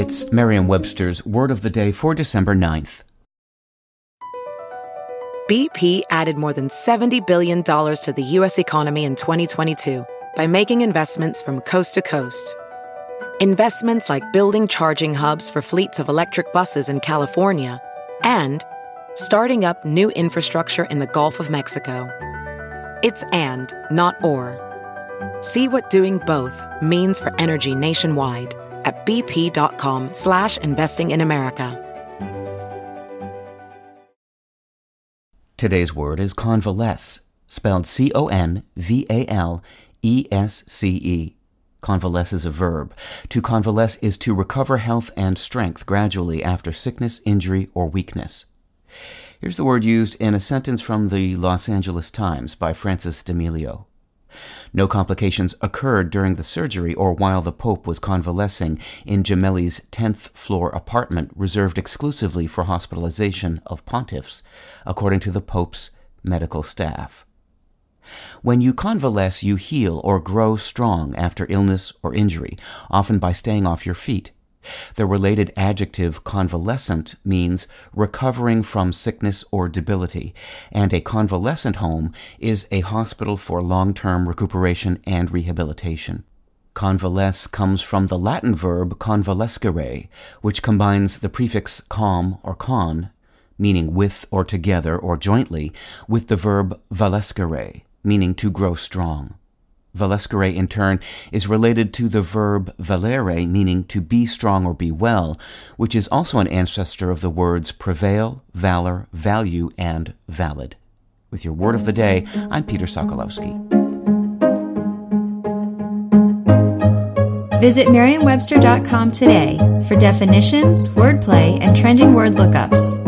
It's Merriam Webster's Word of the Day for December 9th. BP added more than $70 billion to the U.S. economy in 2022 by making investments from coast to coast. Investments like building charging hubs for fleets of electric buses in California and starting up new infrastructure in the Gulf of Mexico. It's and, not or. See what doing both means for energy nationwide at bp.com slash investing in America. Today's word is convalesce, spelled C-O-N-V-A-L-E-S-C-E. Convalesce is a verb. To convalesce is to recover health and strength gradually after sickness, injury, or weakness. Here's the word used in a sentence from the Los Angeles Times by Frances D'Emilio. No complications occurred during the surgery or while the Pope was convalescing in Gemelli's 10th floor apartment reserved exclusively for hospitalization of pontiffs, according to the Pope's medical staff. When you convalesce, you heal or grow strong after illness or injury, often by staying off your feet. The related adjective convalescent means recovering from sickness or debility, and a convalescent home is a hospital for long term recuperation and rehabilitation. Convalesce comes from the Latin verb convalescere, which combines the prefix com or con, meaning with or together or jointly, with the verb valescere, meaning to grow strong. Valescere, in turn, is related to the verb valere, meaning to be strong or be well, which is also an ancestor of the words prevail, valor, value, and valid. With your word of the day, I'm Peter Sokolowski. Visit Merriam-Webster.com today for definitions, wordplay, and trending word lookups.